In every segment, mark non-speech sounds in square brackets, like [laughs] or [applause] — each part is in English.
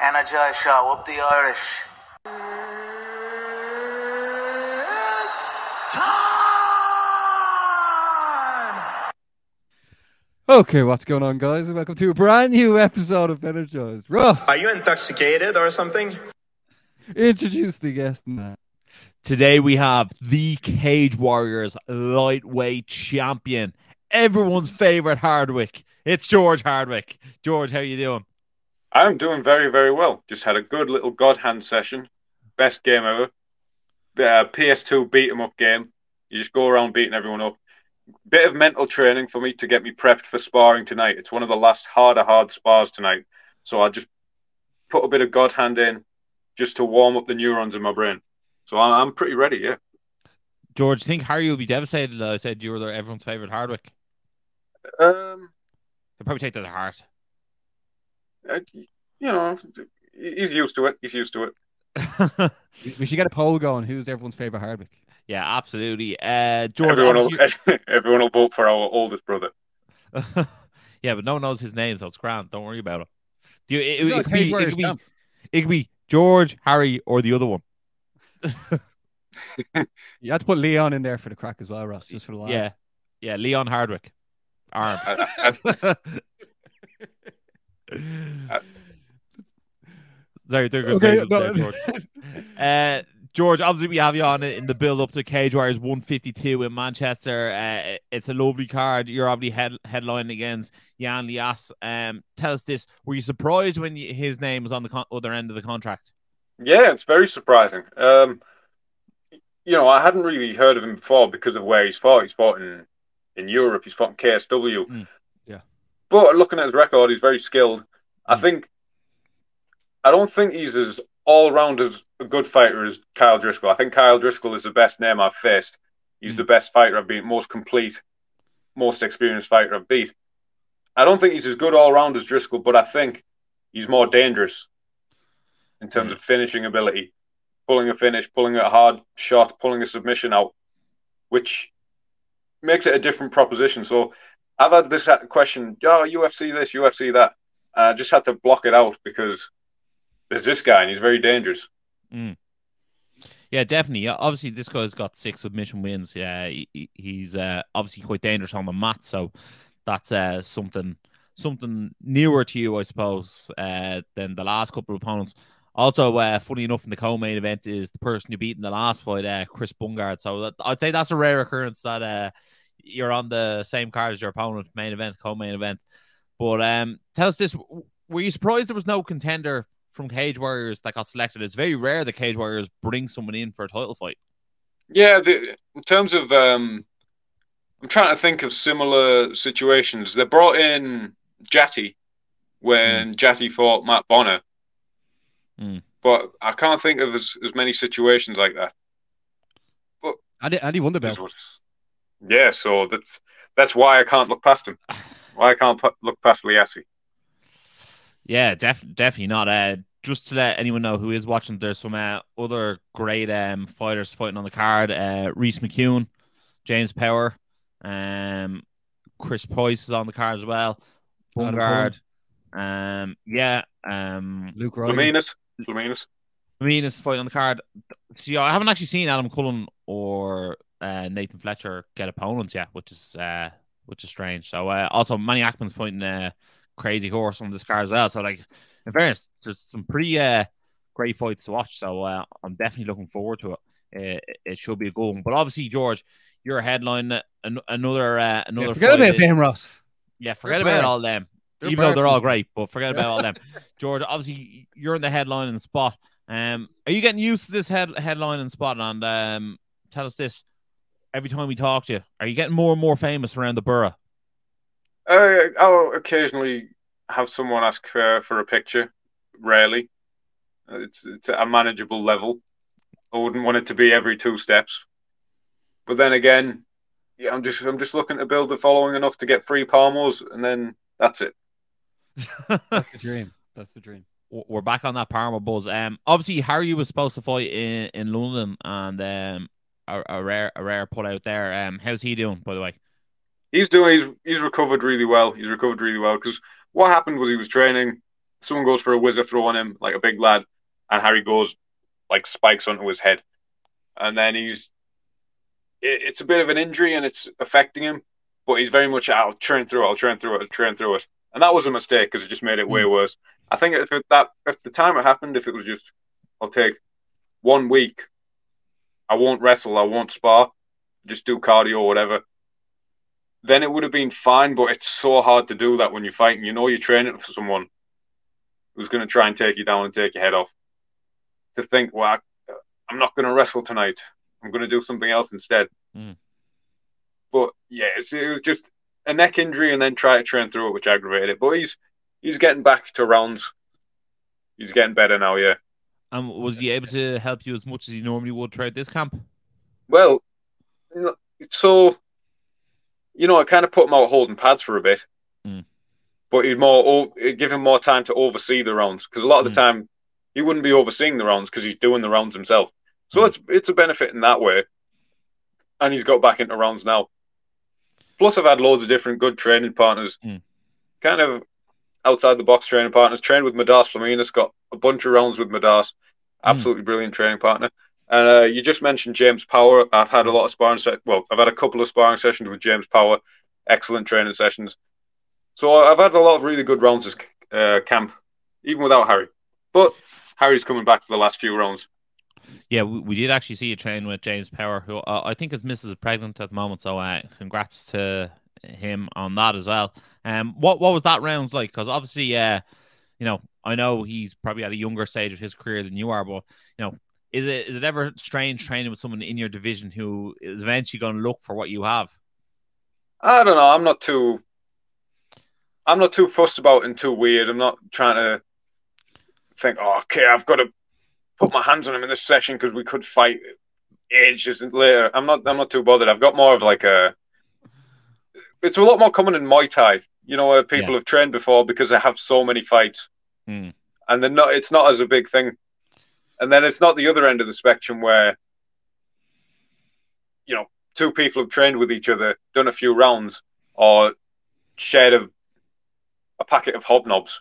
Energize show up the Irish. Okay, what's going on, guys? Welcome to a brand new episode of Energized. Ross, Are you intoxicated or something? introduce the guest now. Today we have the Cage Warriors lightweight champion, everyone's favorite Hardwick. It's George Hardwick. George, how you doing? I'm doing very, very well. Just had a good little God Hand session. Best game ever. Uh, PS2 beat 'em up game. You just go around beating everyone up. Bit of mental training for me to get me prepped for sparring tonight. It's one of the last harder, hard spars tonight. So I just put a bit of God Hand in just to warm up the neurons in my brain. So I'm, pretty ready, yeah. George, I think Harry will be devastated that I said you were their- everyone's favorite Hardwick. Um, He'll probably take that to heart. uh, you know, he's used to it. He's used to it. We- [laughs] We should get a poll going. Who's everyone's favorite Hardwick? yeah, absolutely. Uh, George, Everyone will, obviously [laughs] everyone will vote for our oldest brother. [laughs] yeah, but no one knows his name, so it's grand. Don't worry about it. Do you, it, it, it, could be, it, could be, it could be George, Harry, or the other one. You had to put Leon in there for the crack as well, Ross, just for the lads. Yeah, yeah, Leon Hardwick. Arm. I, I, [laughs] Sorry, they're going Okay, to no. there, George. Uh, George, obviously we have you on in the build up to Cage Warriors 152 in Manchester. Uh, it's a lovely card. You're obviously head, headlining against Jan Lias. Um, tell us this: Were you surprised when you, his name was on the con- other end of the contract? Yeah, it's very surprising. Um, you know, I hadn't really heard of him before because of where he's fought. He's fought in, in Europe. He's fought in KSW. Mm, yeah. But looking at his record, he's very skilled. I Mm. think. I don't think he's as all round as a good fighter as Kyle Driscoll. I think Kyle Driscoll is the best name I've faced. He's Mm. the best fighter I've beat, most complete, most experienced fighter I've beat. I don't think he's as good all round as Driscoll, but I think he's more dangerous in terms of finishing ability, pulling a finish, pulling a hard shot, pulling a submission out, which makes it a different proposition. So I've had this question, oh, UFC this, UFC that. I just had to block it out because there's this guy and he's very dangerous. Yeah, definitely. Obviously, this guy's got six submission wins. Yeah, he, he- he's uh, obviously quite dangerous on the mat, so that's uh, something something newer to you, I suppose, uh, than the last couple of opponents. Also, uh, funny enough, in the co-main event is the person you beat in the last fight, uh, Chris Bungard. So that, I'd say that's a rare occurrence that uh, you're on the same card as your opponent, main event, co-main event. But um, tell us this: Were you surprised there was no contender from Cage Warriors that got selected? It's very rare that Cage Warriors bring someone in for a title fight. Yeah, the, in terms of, um, I'm trying to think of similar situations. They brought in Jatty when Jatty fought Matt Bonner, Mm. but I can't think of as, as many situations like that. Andy, Andy won the belt. Yeah, so that's that's why I can't look past him. [sighs] Why I can't pu- look past Liassi. Yeah, def- definitely not. Uh, just to let anyone know who is watching, there's some uh, other great um fighters fighting on the card. Uh, Reese McCune, James Power, um, Chris Price is on the card as well. Adam Bungard, um, yeah, um, Luke Riley. Fleminas, Fleminas. Venus fight on the card. See, I haven't actually seen Adam Cullen or uh, Nathan Fletcher get opponents yet, which is uh, which is strange. So uh, also Manny Ackman's fighting a crazy horse on this card as well. So like, in fairness, there's some pretty uh, great fights to watch. So uh, I'm definitely looking forward to it. Uh, it, it should be a good one. But obviously, George, your headline uh, an- another uh, another. Yeah, forget fight about is- them, Ross. yeah, forget They're about bad. all them. They're Even though they're all great, but forget about all them. [laughs] George, obviously you're in the headline and spot. Um, are you getting used to this head headline and spot? And um, tell us this: every time we talk to you, are you getting more and more famous around the borough? Uh, I'll occasionally have someone ask for, for a picture. Rarely, it's it's a manageable level. I wouldn't want it to be every two steps. But then again, yeah, I'm just I'm just looking to build the following enough to get free parmos, and then that's it. That's the [laughs] dream. That's the dream. We're back on that parmo buzz. Um, obviously Harry was supposed to fight in, in London, and um, a, a rare a rare put out there. Um, how's he doing, by the way? he's doing. He's he's recovered really well. He's recovered really well because what happened was he was training. Someone goes for a whizzer throw on him like a big lad, and Harry goes like spikes onto his head, and then he's. It, it's a bit of an injury and it's affecting him, but he's very much. I'll train through it. I'll train through it. I'll train through it, and that was a mistake because it just made it way worse. I think if it, that if the time it happened, if it was just, I'll take one week. I won't wrestle. I won't spar. Just do cardio or whatever then it would have been fine. But it's so hard to do that when you're fighting. You know you're training for someone who's going to try and take you down and take your head off. To think, well, I, I'm not going to wrestle tonight. I'm going to do something else instead. Mm. But yeah, it was just a neck injury and then try to train through it, which aggravated it. But he's he's getting back to rounds. He's getting better now. Yeah. And was he able to help you as much as he normally would throughout this camp? Well, so you know, I kind of put him out holding pads for a bit, mm. but he'd more give him more time to oversee the rounds because a lot of the mm. time he wouldn't be overseeing the rounds because he's doing the rounds himself. So mm. it's it's a benefit in that way, and he's got back into rounds now. Plus, I've had loads of different good training partners, mm. kind of outside the box training partners. Trained with Madars Fleminas, got a bunch of rounds with Madars. Mm. Absolutely brilliant training partner. And uh, you just mentioned James Power. I've had a lot of sparring se- well, I've had a couple of sparring sessions with James Power. Excellent training sessions. So I've had a lot of really good rounds this uh, camp, even without Harry. But Harry's coming back for the last few rounds. Yeah, we, we did actually see a train with James Power, who uh, I think his missus is pregnant at the moment. So uh, congrats to him on that as well. Um, what what was that round like? Because obviously, uh, you know, I know he's probably at a younger stage of his career than you are, but you know, is it is it ever strange training with someone in your division who is eventually going to look for what you have? I don't know. I'm not too. I'm not too fussed about and too weird. I'm not trying to think. Oh, okay, I've got to put my hands on him in this session because we could fight ages later. I'm not. I'm not too bothered. I've got more of like a. It's a lot more common in Muay Thai. You know, where people yeah. have trained before because they have so many fights, mm. and they're not. It's not as a big thing and then it's not the other end of the spectrum where, you know, two people have trained with each other, done a few rounds, or shared a, a packet of hobnobs,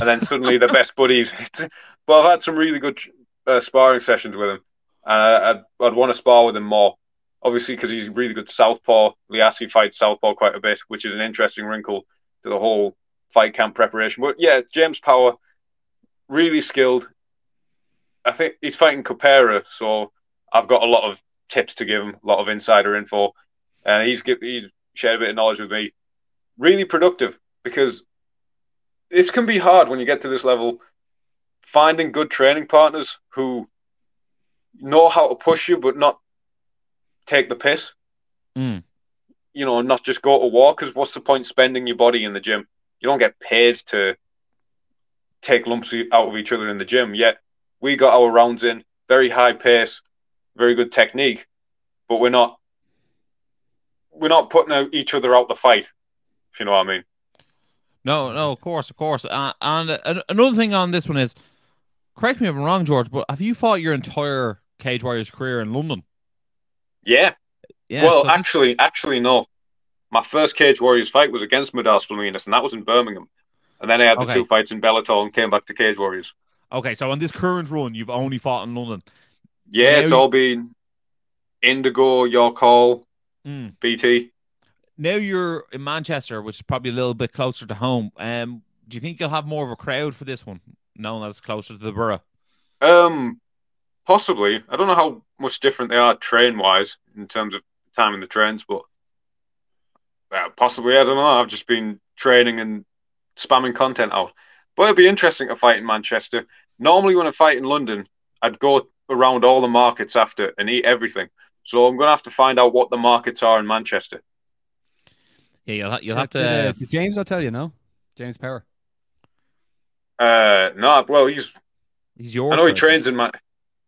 and then suddenly they're best buddies. [laughs] but I've had some really good uh, sparring sessions with him, and I, I'd, I'd want to spar with him more. Obviously, because he's really good southpaw. Liassi fights southpaw quite a bit, which is an interesting wrinkle to the whole fight camp preparation. But yeah, James Power, really skilled. I think he's fighting Cupera, so I've got a lot of tips to give him, a lot of insider info, and he's he's shared a bit of knowledge with me. Really productive because this can be hard when you get to this level. Finding good training partners who know how to push you, but not take the piss. Mm. You know, not just go to war. Because what's the point spending your body in the gym? You don't get paid to take lumps out of each other in the gym. Yet we got our rounds in, very high pace, very good technique, but we're not we're not putting out each other out the fight. If you know what I mean. No, no, of course, of course. Uh, and uh, another thing on this one is, correct me if I'm wrong, George, but have you fought your entire Cage Warriors career in London? Yeah. Yeah. well, so this- actually, actually, no. My first Cage Warriors fight was against Madars Fleminas, and that was in Birmingham. And then I had the Okay. two fights in Bellator and came back to Cage Warriors. okay, so on this current run, you've only fought in London. Yeah, Now it's you- all been Indigo, York Hall, Mm. BT. Now you're in Manchester, which is probably a little bit closer to home. Um, do you think you'll have more of a crowd for this one, knowing that it's closer to the borough? Um, possibly. I don't know how much different they are train wise in terms of timing the trains, but uh, possibly. I don't know. I've just been training and spamming content out. But it'd be interesting to fight in Manchester. Normally, when I fight in London, I'd go around all the markets after and eat everything. So I'm going to have to find out what the markets are in Manchester. Yeah, you'll, ha- you'll have Did, uh, to. James, I'll tell you, no? James Power. Uh, no, well, he's. He's yours. I know he trains in Man.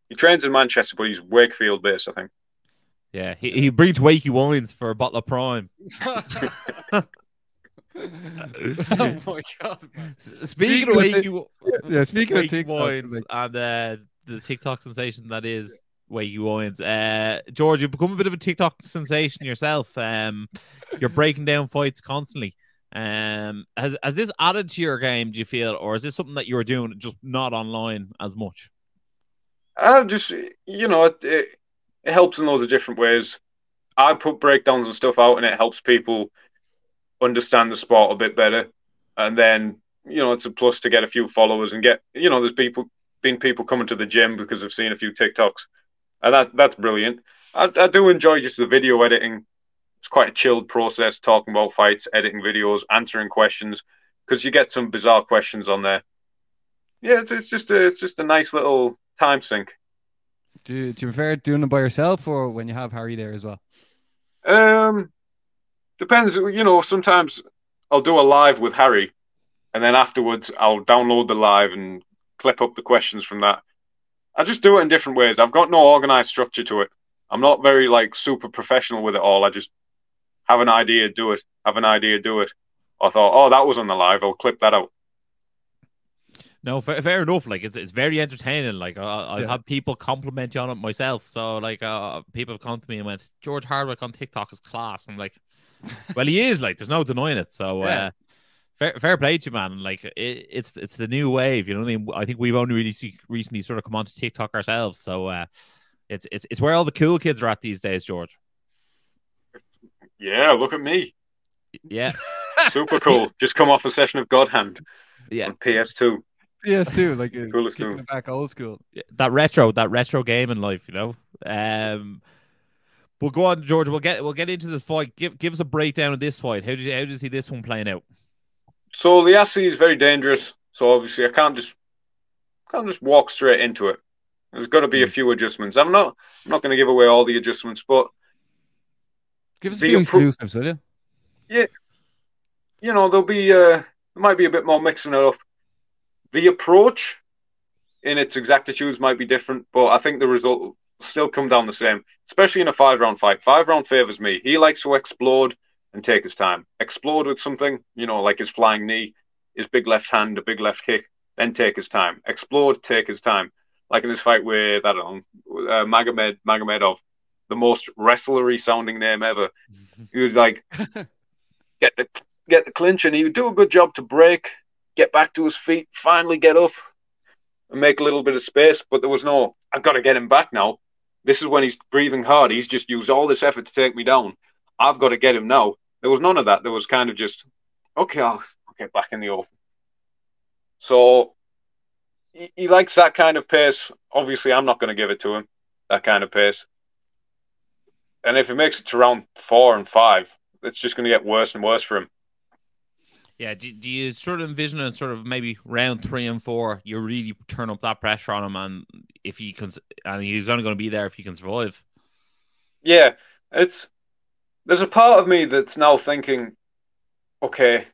He trains in Manchester, but he's Wakefield based, I think. Yeah, he, he brings wakey wines for a bottle of prime. [laughs] [laughs] oh my god. Speaking, Speaking of of wakey, Tik- Yeah, speaking of wakey TikTok, wines like- and uh, the TikTok sensation that is Wakey Wines. Uh, George, you've become a bit of a TikTok sensation yourself. Um, you're breaking down fights constantly. Um, has has this added to your game? Do you feel, or is this something that you were doing just not online as much? I just you know it, it it helps in loads of different ways. I put breakdowns and stuff out, and it helps people understand the sport a bit better. And then you know it's a plus to get a few followers and get you know there's people been people coming to the gym because they've seen a few TikToks, and that that's brilliant. I, I do enjoy just the video editing. It's quite a chilled process, talking about fights, editing videos, answering questions, because you get some bizarre questions on there. Yeah, it's it's just a it's just a nice little time sink. Do, do you prefer doing it by yourself or when you have Harry there as well? Um, depends. You know, sometimes I'll do a live with Harry, and then afterwards I'll download the live and clip up the questions from that. I just do it in different ways. I've got no organized structure to it. I'm not very like super professional with it all. I just have an idea, do it. Have an idea, do it. I thought, oh, that was on the live. I'll clip that out. No, fair, fair enough. Like it's it's very entertaining. Like I, I've Yeah. had people compliment you on it myself. So like uh, people have come to me and went, George Hardwick on TikTok is class. I'm like, [laughs] well, he is. Like, there's no denying it. So Yeah. uh, fair fair play to you, man. Like it, it's it's the new wave. You know what I mean? I think we've only really see, recently sort of come onto TikTok ourselves. So uh, it's it's it's where all the cool kids are at these days, George. Yeah, look at me. Yeah, [laughs] Super cool. just come off a session of God Hand yeah. on PS2. PS2, like uh, Coolest kicking tune. it back old school. that retro that retro game in life, you know. Um, we'll go on, George. We'll get we'll get into this fight. Give give us a breakdown of this fight. How did you how did you see this one playing out? So the Yassi is very dangerous. So obviously I can't just can't just walk straight into it. There's got to be a few adjustments. I'm not I'm not going to give away all the adjustments, but Give us a few appro- exclusives, will you? Yeah, you know there'll be uh, there might be a bit more mixing it up. The approach in its exactitudes might be different, but I think the result will still come down the same. Especially in a five round fight. Five round favors me. He likes to explode and take his time. Explode with something, you know, like his flying knee, his big left hand, a big left kick, then take his time. Explode, take his time. Like in this fight with I don't know, uh, Magomed Magomedov, the most wrestlery sounding name ever. [laughs] He would like get the get the clinch, and he would do a good job to break, get back to his feet, finally get up, and make a little bit of space. But there was no, I've got to get him back now. This is when he's breathing hard. He's just used all this effort to take me down. I've got to get him now. There was none of that. There was kind of just, okay, I'll, I'll get back in the open. So he, he likes that kind of pace. Obviously, I'm not going to give it to him, that kind of pace. And if he makes it to round four and five, it's just going to get worse and worse for him. Yeah, do, do you sort of envision it sort of maybe round three and four, you really turn up that pressure on him, and if he can, and he's only going to be there if he can survive. Yeah, it's there's a part of me that's now thinking, okay,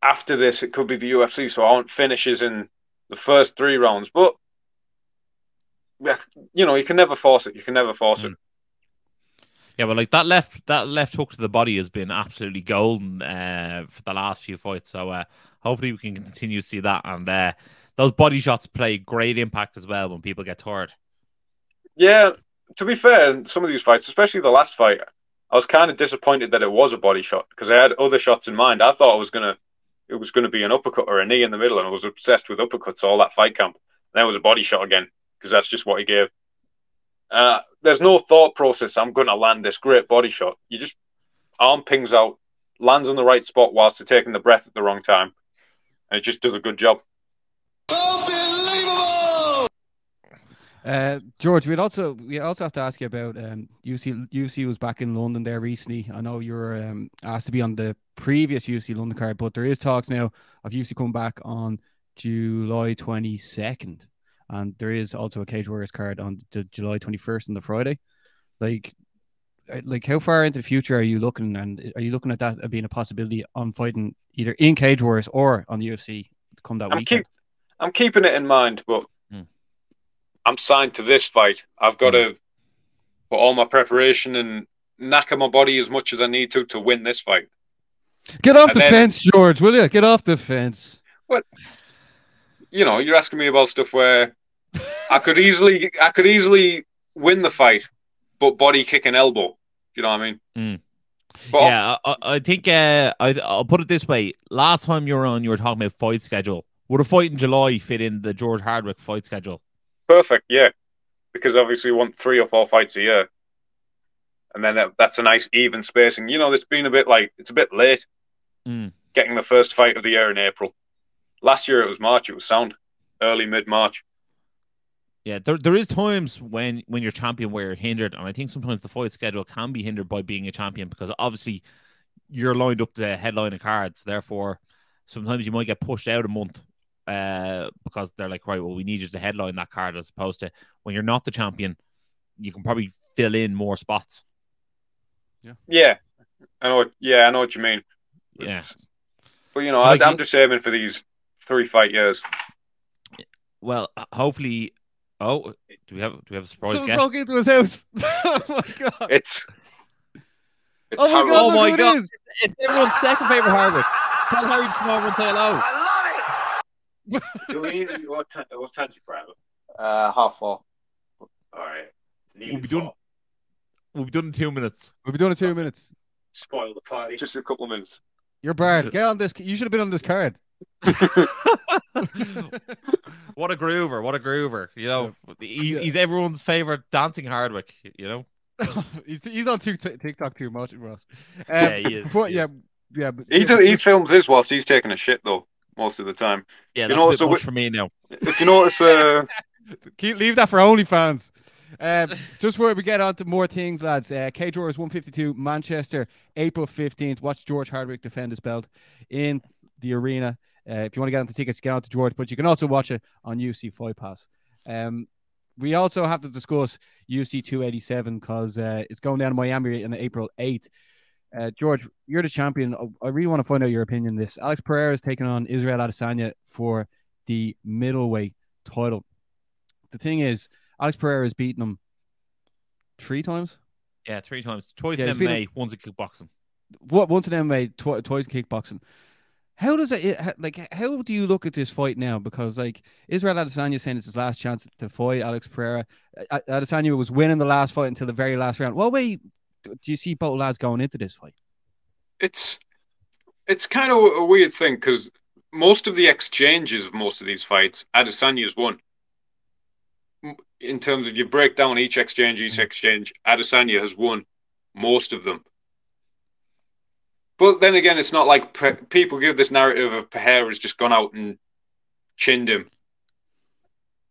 after this it could be the UFC, so I want finishes in the first three rounds. But you know, you can never force it. You can never force it. Mm. Yeah, but like that left that left hook to the body has been absolutely golden uh, for the last few fights. So uh, hopefully we can continue to see that, and uh, those body shots play great impact as well when people get tired. Yeah, to be fair, some of these fights, especially the last fight, I was kind of disappointed that it was a body shot because I had other shots in mind. I thought it was gonna it was gonna be an uppercut or a knee in the middle, and I was obsessed with uppercuts all that fight camp. And then it was a body shot again because that's just what he gave. Uh, there's no thought process. I'm going to land this great body shot. You just arm pings out, lands on the right spot whilst they're taking the breath at the wrong time, and it just does a good job. Unbelievable. Uh, George, we'd also we also have to ask you about um, UFC. UFC was back in London there recently. I know you were um, asked to be on the previous UFC London card, but there is talks now of UFC coming back on July twenty second, and there is also a Cage Warriors card on the July twenty first on the Friday. Like, like how far into the future are you looking, and are you looking at that being a possibility on fighting either in Cage Warriors or on the UFC come that I'm weekend? keep I'm keeping it in mind, but Hmm. I'm signed to this fight. I've got to put all my preparation and knack knacker my body as much as I need to to win this fight. Get off And the then- fence, George. Will you get off the fence? What? You know, you're asking me about stuff where I could easily I could easily win the fight, but body kick and elbow. You know what I mean? Mm. But yeah, I, I think uh, I, I'll put it this way. Last time you were on, you were talking about fight schedule. Would a fight in July fit in the George Hardwick fight schedule? perfect, yeah. Because obviously you want three or four fights a year. And then that, that's a nice even spacing. You know, it's been a bit like it's a bit late Mm. getting the first fight of the year in April. Last year it was March, it was sound. Early mid March. Yeah, there, there is times when when you're champion where you're hindered, and I think sometimes the fight schedule can be hindered by being a champion because obviously you're lined up to headline a card. So therefore, sometimes you might get pushed out a month uh, because they're like, right, well, we need you to headline that card as opposed to when you're not the champion, you can probably fill in more spots. Yeah. yeah, I know what, yeah, I know what you mean. Yeah. But you know, So, I, like, I'm just aiming for these three fight years. Well, hopefully. Oh, do we have do we have a surprise Someone guest? broke into his house. [laughs] oh my god. It's it's Oh my Harold. god, Oh look my who it God. is. It's everyone's second favorite Hardwick. Tell Harry to come over and say hello. I love it. [laughs] do we need- what, time, what time's your private? Uh, half four. All right. We'll be done. We'll be done in two minutes. We'll be doing it two minutes. Spoil the party. Just a couple of minutes. You're Bard. Get on this. You should have been on this card. [laughs] what a groover! What a groover! You know, he's, he's everyone's favorite dancing Hardwick. You know, [laughs] he's he's on Tik- TikTok too much, Ross. Um, Yeah, he is, before- he [laughs] yeah, is. yeah. But, He, yeah, do, he films this whilst he's taking a shit though, most of the time. yeah, You that's know, a bit so much we- for me now. If you notice, uh, [laughs] Keep leave that for OnlyFans. Um, just where we get on to more things, lads. Uh, Cage Warriors 152, Manchester, April 15th. Watch George Hardwick defend his belt in the arena. Uh, if you want to get onto tickets, get on to George, but you can also watch it on UFC Fight Pass. Um, we also have to discuss UFC 287 because uh, it's going down in Miami on April 8th. Uh, George, you're the champion. I- I really want to find out your opinion on this. Alex Pereira is taking on Israel Adesanya for the middleweight title. The thing is, Alex Pereira has beaten him three times. Yeah, three times, twice Yeah, in it's been a- MMA, once in kickboxing. What once in MMA, tw- twice in kickboxing. How does it like? How do you look at this fight now? Because like Israel Adesanya saying it's his last chance to fight Alex Pereira. Adesanya was winning the last fight until the very last round. What way do you see both lads going into this fight? it's it's kind of a weird thing because most of the exchanges of most of these fights, Adesanya's won. In terms of you break down each exchange, each mm. exchange, Adesanya has won most of them. But then again, it's not like Pe- people give this narrative of Pereira's just gone out and chinned him.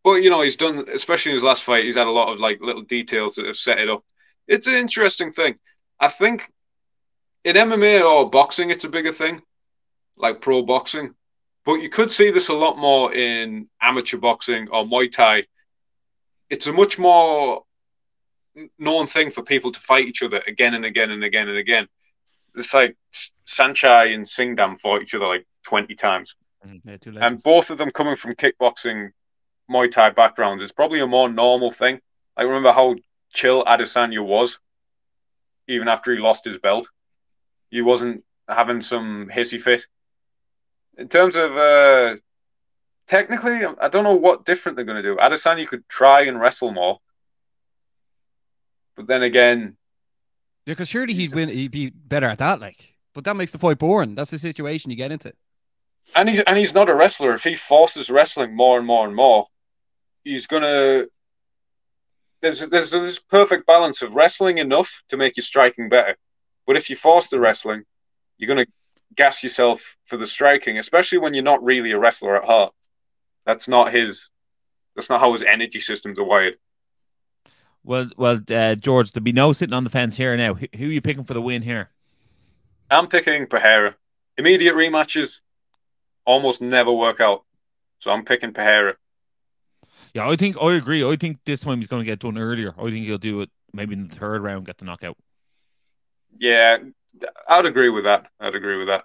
But you know, he's done, especially in his last fight, he's had a lot of like little details that have set it up. It's an interesting thing. I think in MMA or boxing, it's a bigger thing, like pro boxing. But you could see this a lot more in amateur boxing or Muay Thai. It's a much more known thing for people to fight each other again and again and again and again. It's like Saenchai and Singdam fought each other like 20 times. Two And both of them coming from kickboxing, Muay Thai backgrounds, it's probably a more normal thing. I remember how chill Adesanya was, even after he lost his belt. He wasn't having some hissy fit. In terms of uh, technically, I don't know what different they're going to do. Adesanya could try and wrestle more, but then again, Yeah, because surely he'd win. He'd be better at that. Like, but that makes the fight boring. That's the situation you get into. and he's and he's not a wrestler. If he forces wrestling more and more and more, he's gonna. There's there's this perfect balance of wrestling enough to make your striking better, but if you force the wrestling, you're gonna gas yourself for the striking, especially when you're not really a wrestler at heart. That's not his. That's not how his energy systems are wired. Well, well, uh, George, there'll be no sitting on the fence here now. Who, who are you picking for the win here? I'm picking Pereira. Immediate rematches almost never work out, so I'm picking Pereira. Yeah, I think I agree. I think this time he's going to get done earlier. I think he'll do it maybe in the third round, get the knockout. Yeah, I'd agree with that. I'd agree with that.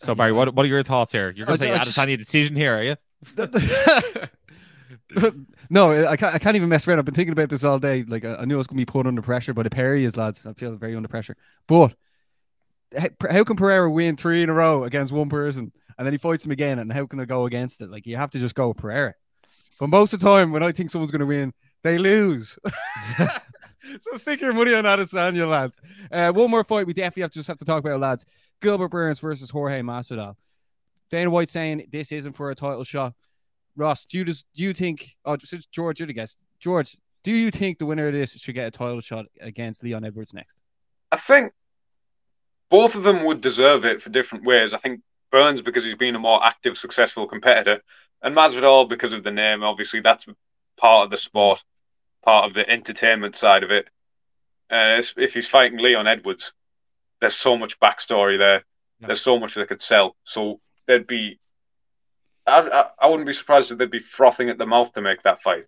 So Barry, what what are your thoughts here? You're going to I- say I just- Adesanya decision here, are you? [laughs] no, I can't, I can't even mess around. I've been thinking about this all day. Like, I knew I was going to be put under pressure by Perry is lads. I feel very under pressure. But how can Pereira win three in a row against one person and then he fights him again? And how can I go against it? Like, you have to just go with Pereira. But most of the time, when I think someone's going to win They lose. [laughs] so stick your money on Adesanya, lads. Uh, one more fight we definitely have to just have to talk about, lads. Gilbert Burns versus Jorge Masvidal. Dana White saying this isn't for a title shot. Ross, do you just do you think? Oh, since George, you're the guest. George, do you think the winner of this should get a title shot against Leon Edwards next? I think both of them would deserve it for different ways. I think Burns because he's been a more active, successful competitor, and Masvidal because of the name. Obviously, that's part of the sport, part of the entertainment side of it. Uh, if he's fighting Leon Edwards, there's so much backstory there. Yeah. There's so much they could sell. So there'd be, I, I, wouldn't be surprised if they'd be frothing at the mouth to make that fight.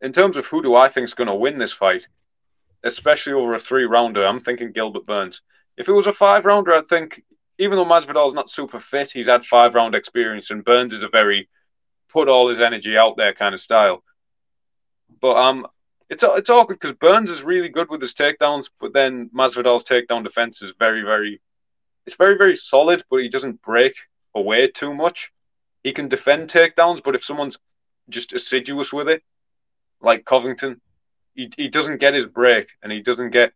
In terms of who do I think is going to win this fight, especially over a three rounder, I'm thinking Gilbert Burns. If it was a five rounder, I'd think even though Masvidal's not super fit, he's had five round experience, and Burns is a very put all his energy out there kind of style. But um, it's it's awkward because Burns is really good with his takedowns, but then Masvidal's takedown defense is very very, it's very very solid, but he doesn't break away too much. He can defend takedowns, but if someone's just assiduous with it, like Covington, he he doesn't get his break and he doesn't get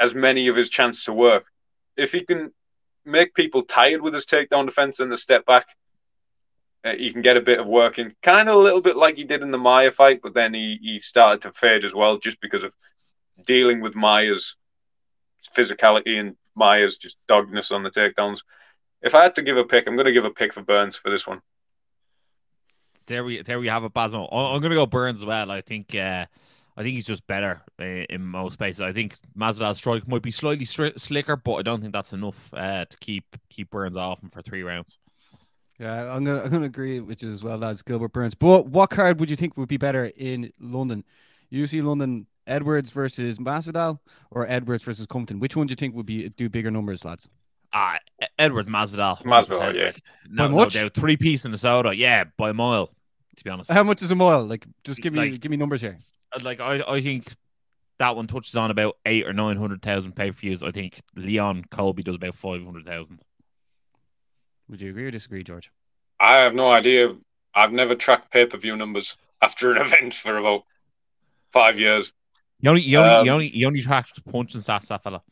as many of his chance to work. If he can make people tired with his takedown defense and the step back, uh, he can get a bit of working, kind of a little bit like he did in the Maya fight, but then he, he started to fade as well just because of dealing with Maya's physicality and Maya's just dogness on the takedowns. If I had to give a pick, I'm going to give a pick for Burns for this one. There we there we have it, Basmo. I'm going to go Burns as well. I think uh, I think he's just better uh, in most places. I think Masvidal's strike might be slightly stri- slicker, but I don't think that's enough uh, to keep keep Burns off him for three rounds. Yeah, I'm gonna I'm gonna agree with you as well as Gilbert Burns. But what card would you think would be better in London? UFC London Edwards versus Masvidal or Edwards versus Covington? Which one do you think would be do bigger numbers, lads? Ah, uh, Edwards Masvidal. Masvidal, yeah. no, no. Three piece in the soda, yeah, by a mile. To be honest, how much is a mile? Like, just give me like, give me numbers here. Uh, like, I I think that one touches on about eight or nine hundred thousand pay per views. I think Leon Colby does about five hundred thousand. Would you agree or disagree, George? I have no idea. I've never tracked pay per view numbers [laughs] after an event for about five years. You only, you only, um, you only, you only tracked punch and stats, that fella.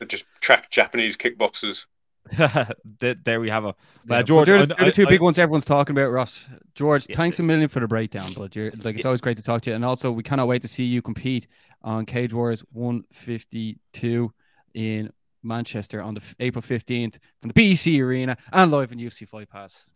Yeah. Just track Japanese kickboxers. [laughs] there we have a uh, George. They're, they're the two I, big I, ones everyone's talking about, Ross. George, yeah, thanks a million for the breakdown, but you're like it's yeah. always great to talk to you. And also, we cannot wait to see you compete on Cage Wars 152 in Manchester on the April 15th from the BC Arena and live in UFC Fight Pass.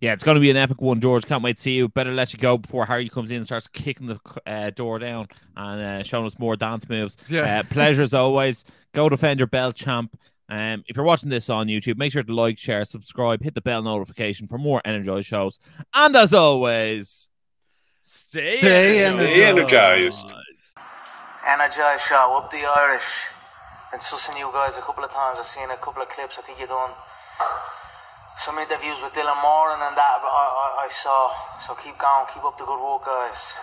Yeah, it's going to be an epic one, George. Can't wait to see you. Better let you go before Harry comes in and starts kicking the uh, door down and uh, showing us more dance moves. Yeah. Uh, pleasure as always. Go defend your belt, champ. Um, if you're watching this on YouTube, make sure to like, share, subscribe, hit the bell notification for more Energize shows. And as always, stay, stay energized. energized. Energize show up the Irish been sussing you guys a couple of times. I've seen a couple of clips. I think you're done some interviews with Dylan Moran and that I, I, I saw. So keep going, keep up the good work, guys.